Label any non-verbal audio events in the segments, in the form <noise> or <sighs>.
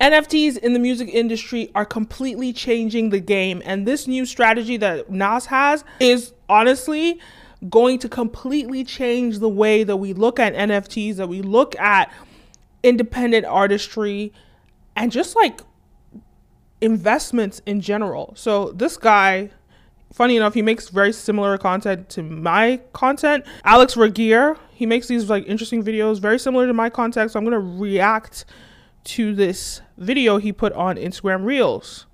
NFTs in the music industry are completely changing the game. And this new strategy that Nas has is honestly going to completely change the way that we look at NFTs, that we look at independent artistry, and just like investments in general. So this guy, funny enough, he makes very similar content to my content. Alex Regier, he makes these like interesting videos, very similar to my content. So I'm gonna react to this video he put on Instagram Reels.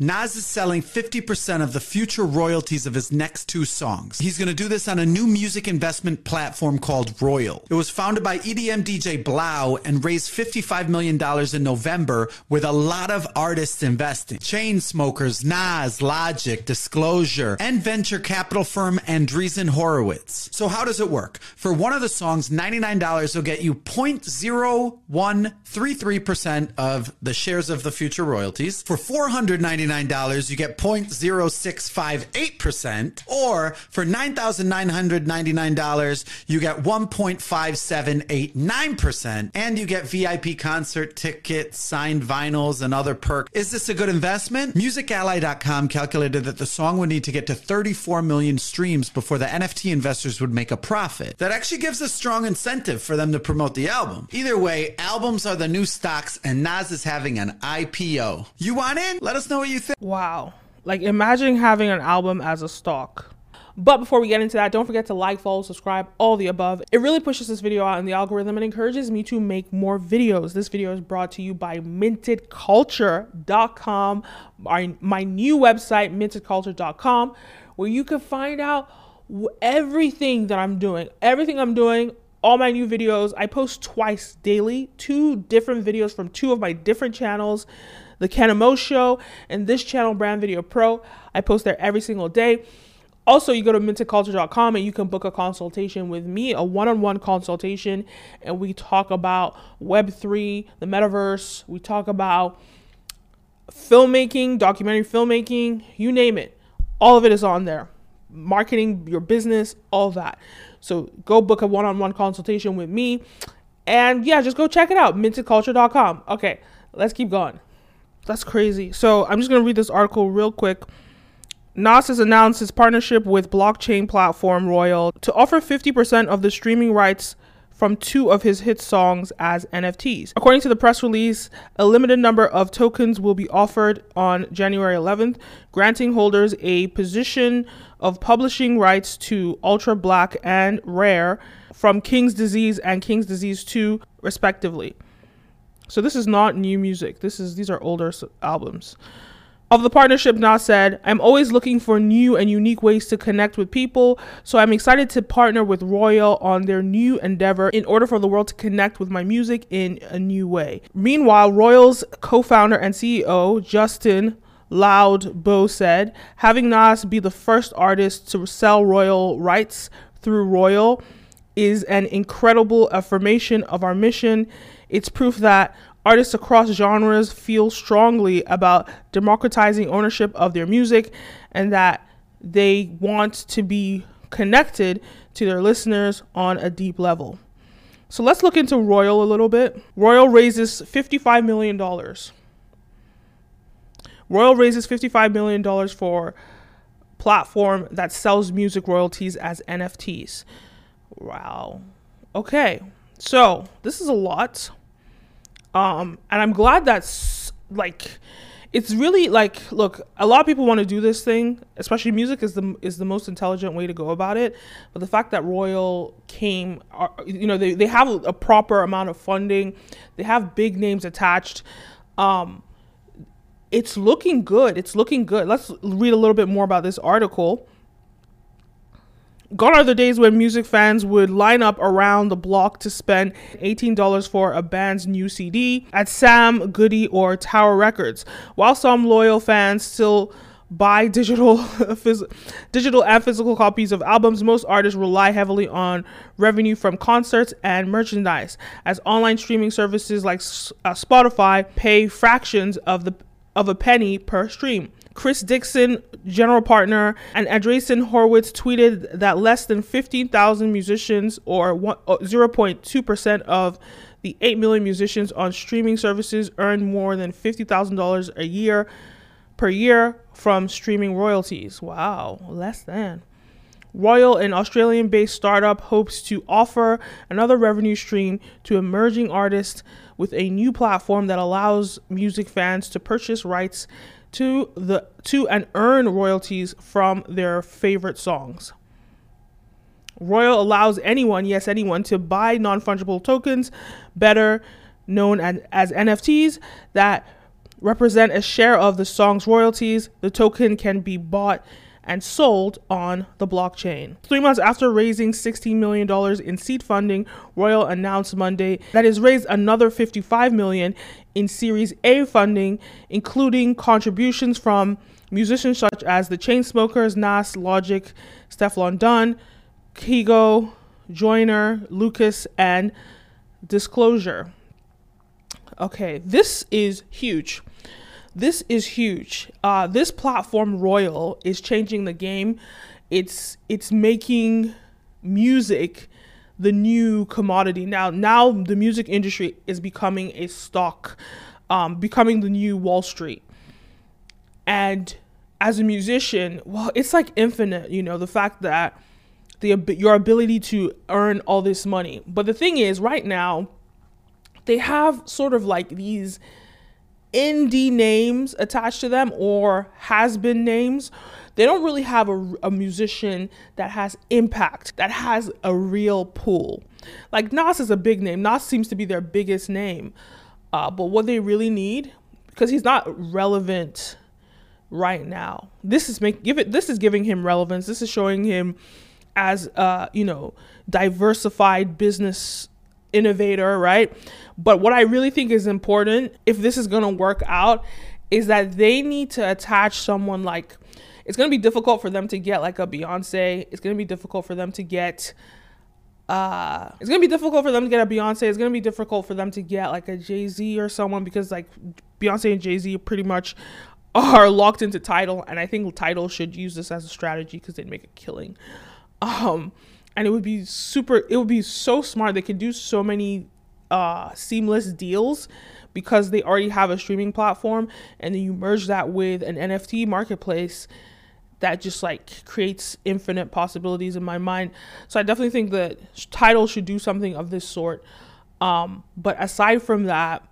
Nas is selling 50% of the future royalties of his next two songs. He's going to do this on a new music investment platform called Royal. It was founded by EDM DJ 3LAU and raised $55 million in November with a lot of artists investing. Chainsmokers, Nas, Logic, Disclosure, and venture capital firm Andreessen Horowitz. So how does it work? For one of the songs, $99 will get you 0.0133% of the shares of the future royalties. For 499 $99, you get 0.0658%, or for $9,999, you get 1.5789%, and you get VIP concert tickets, signed vinyls, and other perks. Is this a good investment? MusicAlly.com calculated that the song would need to get to 34 million streams before the NFT investors would make a profit. That actually gives a strong incentive for them to promote the album. Either way, albums are the new stocks, and Nas is having an IPO. You want in? Let us know what you think. Wow. Like imagine having an album as a stock. But before we get into that, don't forget to like, follow, subscribe, all the above. It really pushes this video out in the algorithm and encourages me to make more videos. This video is brought to you by mintedculture.com, my, my new website, mintedculture.com, where you can find out everything that I'm doing. Everything I'm doing, all my new videos. I post twice daily, two different videos from two of my different channels the Ken Mo Show, and this channel, Brand Video Pro. I post there every single day. Also, you go to mintedculture.com and you can book a consultation with me, a one on one consultation, and we talk about Web3, the metaverse, we talk about filmmaking, documentary filmmaking, you name it. All of it is on there. Marketing your business, all that. So go book a one on one consultation with me. And yeah, just go check it out, mintedculture.com. Okay, let's keep going. That's crazy. So I'm just gonna read this article real quick. Nas has announced his partnership with blockchain platform Royal to offer 50% of the streaming rights from two of his hit songs as NFTs. According to the press release, a limited number of tokens will be offered on January 11th, granting holders a position of publishing rights to Ultra Black and Rare from King's Disease and King's Disease 2, respectively. So this is not new music. This is these are older albums. Of the partnership, Nas said, I'm always looking for new and unique ways to connect with people, so I'm excited to partner with Royal on their new endeavor in order for the world to connect with my music in a new way. Meanwhile, Royal's co founder and CEO, Justin Loud Bo said, having Nas be the first artist to sell Royal rights through Royal is an incredible affirmation of our mission it's proof that artists across genres feel strongly about democratizing ownership of their music and that they want to be connected to their listeners on a deep level. So let's look into Royal a little bit. Royal raises $55 million. Royal raises $55 million for platform that sells music royalties as NFTs. Wow. Okay. So, this is a lot. Um, and I'm glad that's like it's really like look a lot of people want to do this thing especially music is the is the most intelligent way to go about it. But the fact that royal came are, uh, you know they, they have a proper amount of funding. They have big names attached. Um it's looking good. It's looking good. Let's read a little bit more about this article Gone are the days when music fans would line up around the block to spend $18 for a band's new CD at Sam Goody or Tower Records. While some loyal fans still buy digital <laughs> phys- digital and physical copies of albums most artists rely heavily on revenue from concerts and merchandise as online streaming services like uh, Spotify pay fractions of the of a penny per stream Chris Dixon, general partner, and Andreessen Horowitz tweeted that less than 15,000 musicians, or 0.2% uh, of The 8 million musicians on streaming services earn more than $50,000 a year per year from streaming royalties. Wow, less than. Royal, an Australian based startup, hopes to offer another revenue stream to emerging artists with a new platform that allows music fans to purchase rights to the to and earn royalties from their favorite songs. Royal allows anyone, yes, anyone, to buy non fungible tokens, better known as, as NFTs, that represent a share of the song's royalties. The token can be bought and sold on the blockchain. Three months after raising $16 million in seed funding, Royal announced Monday that it's raised another 55 million in Series A funding, including contributions from musicians such as the Chainsmokers, Nas, Logic, Stefflon Don, Kygo, Joyner, Lucas, and Disclosure. Okay, this is huge. This is huge. Uh, this platform, Royal, is changing the game. It's it's making music the new commodity now. Now the music industry is becoming a stock, um, becoming the new Wall Street. And as a musician, well, it's like infinite. You know, the fact that the your ability to earn all this money. But the thing is, right now, they have sort of like these indie names attached to them or has been names. They don't really have a, a musician that has impact, that has a real pull. Like Nas is a big name. Nas seems to be their biggest name. Uh, but what they really need, because he's not relevant right now. This is make give it. This is giving him relevance. This is showing him as uh, you know diversified business innovator, right? But what I really think is important if this is to work out is that they need to attach someone like it's to be difficult for them to get like a Beyonce. It's to be difficult for them to get uh it's to be difficult for them to get a Beyonce. It's to be difficult for them to get like a Jay-Z or someone because like Beyonce and Jay-Z pretty much are locked into Tidal, and I think Tidal should use this as a strategy cuz they'd make a killing. Um, and it would be super. It would be so smart. They could do so many uh, seamless deals because they already have a streaming platform, and then you merge that with an NFT marketplace that just like creates infinite possibilities in my mind. So I definitely think that Tidal should do something of this sort. Um, but aside from that,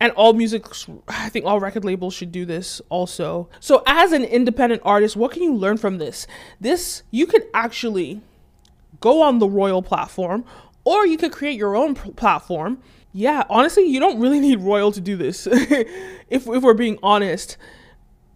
and all music i think all record labels should do this also so as an independent artist what can you learn from this this you could actually go on the royal platform or you could create your own platform. Yeah honestly you don't really <laughs> need royal to do this. <laughs> If, if we're being honest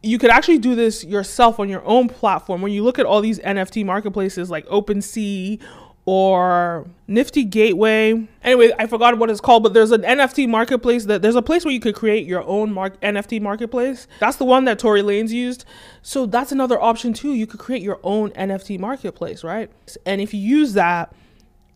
you could actually do this yourself on your own platform. When you look at all these nft marketplaces like OpenSea or Nifty Gateway. Anyway, I forgot what it's called, but there's an NFT marketplace that there's a place where you could create your own mark NFT marketplace. That's the one that Tory Lanez used. So that's another option too. You could create your own NFT marketplace, right? And if you use that,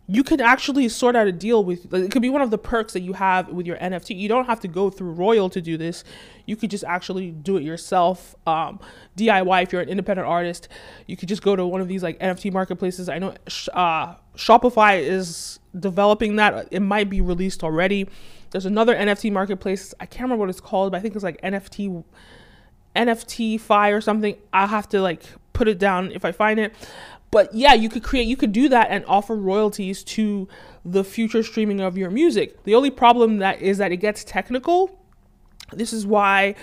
you can actually sort out a deal with it could be one of the perks that you have with your nft you don't have to go through royal to do this. You could just actually do it yourself um, diy if you're an independent artist. You could just go to one of these like nft marketplaces. I know uh, shopify is developing that. It might be released already. There's another nft marketplace. I can't remember what it's called but i think it's like nft nft fi or something. I'll have to like put it down if i find it but yeah, you could create, you could do that and offer royalties to the future streaming of your music. The only problem that is that it gets technical. This is why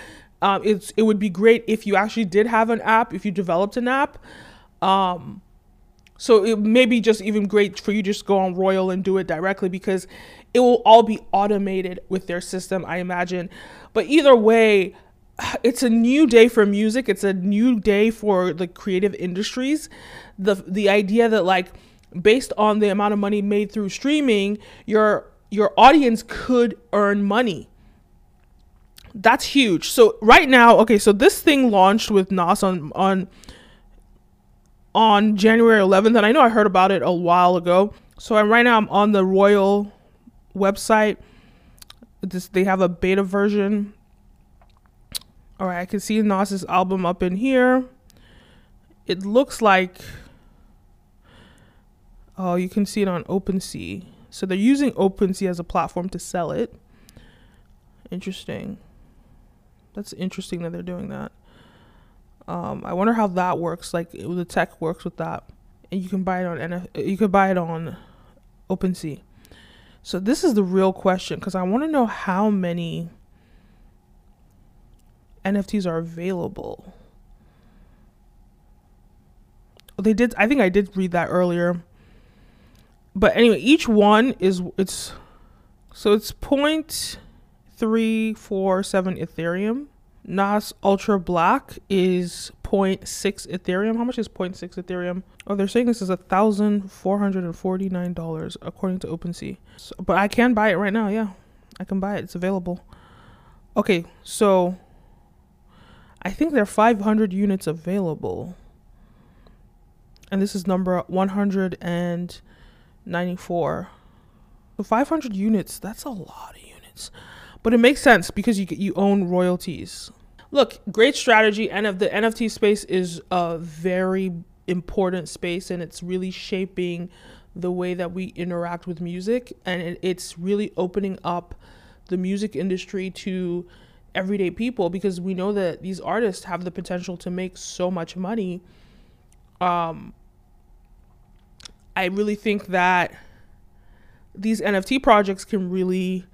um, it's it would be great if you actually did have an app, if you developed an app. Um, so it may be just even great for you just go on Royal and do it directly because it will all be automated with their system, I imagine. But either way, <sighs> it's a new day for music. It's a new day for the creative industries. The the idea that like based on the amount of money made through streaming, your your audience could earn money. That's huge. So right now, okay, so this thing launched with Nas on on on January 11th, and I know I heard about it a while ago. So I'm right now I'm on the Royal website. This they have a beta version all right, I can see Nas's album up in here. It looks like, oh, you can see it on OpenSea. So they're using OpenSea as a platform to sell it. Interesting. That's interesting that they're doing that. Um, I wonder how that works. Like the tech works with that, and you can buy it on NF. You could buy it on OpenSea. So this is the real question because I want to know how many NFTs are available. They did. I think I did read that earlier. But anyway, each one is it's so it's point three four seven Ethereum. NAS Ultra Black is 0.6 Ethereum. How much is 0.6 Ethereum? Oh, they're saying this is a thousand four hundred and forty nine dollars according to OpenSea. So, but I can buy it right now. Yeah, I can buy it. It's available. Okay, so I think there are 500 units available, and this is number 194. So 500 units. That's a lot of units. But it makes sense because you you own royalties. Look, great strategy. And of the NFT space is a very important space, and it's really shaping the way that we interact with music, and it, it's really opening up the music industry to everyday people because we know that these artists have the potential to make so much money. Um, I really think that these NFT projects can really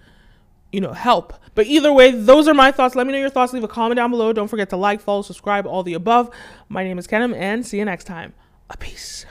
you know, help. But either way, those are my thoughts. Let me know your thoughts. Leave a comment down below. Don't forget to like, follow, subscribe, all the above. My name is Kenim, and see you next time. A peace.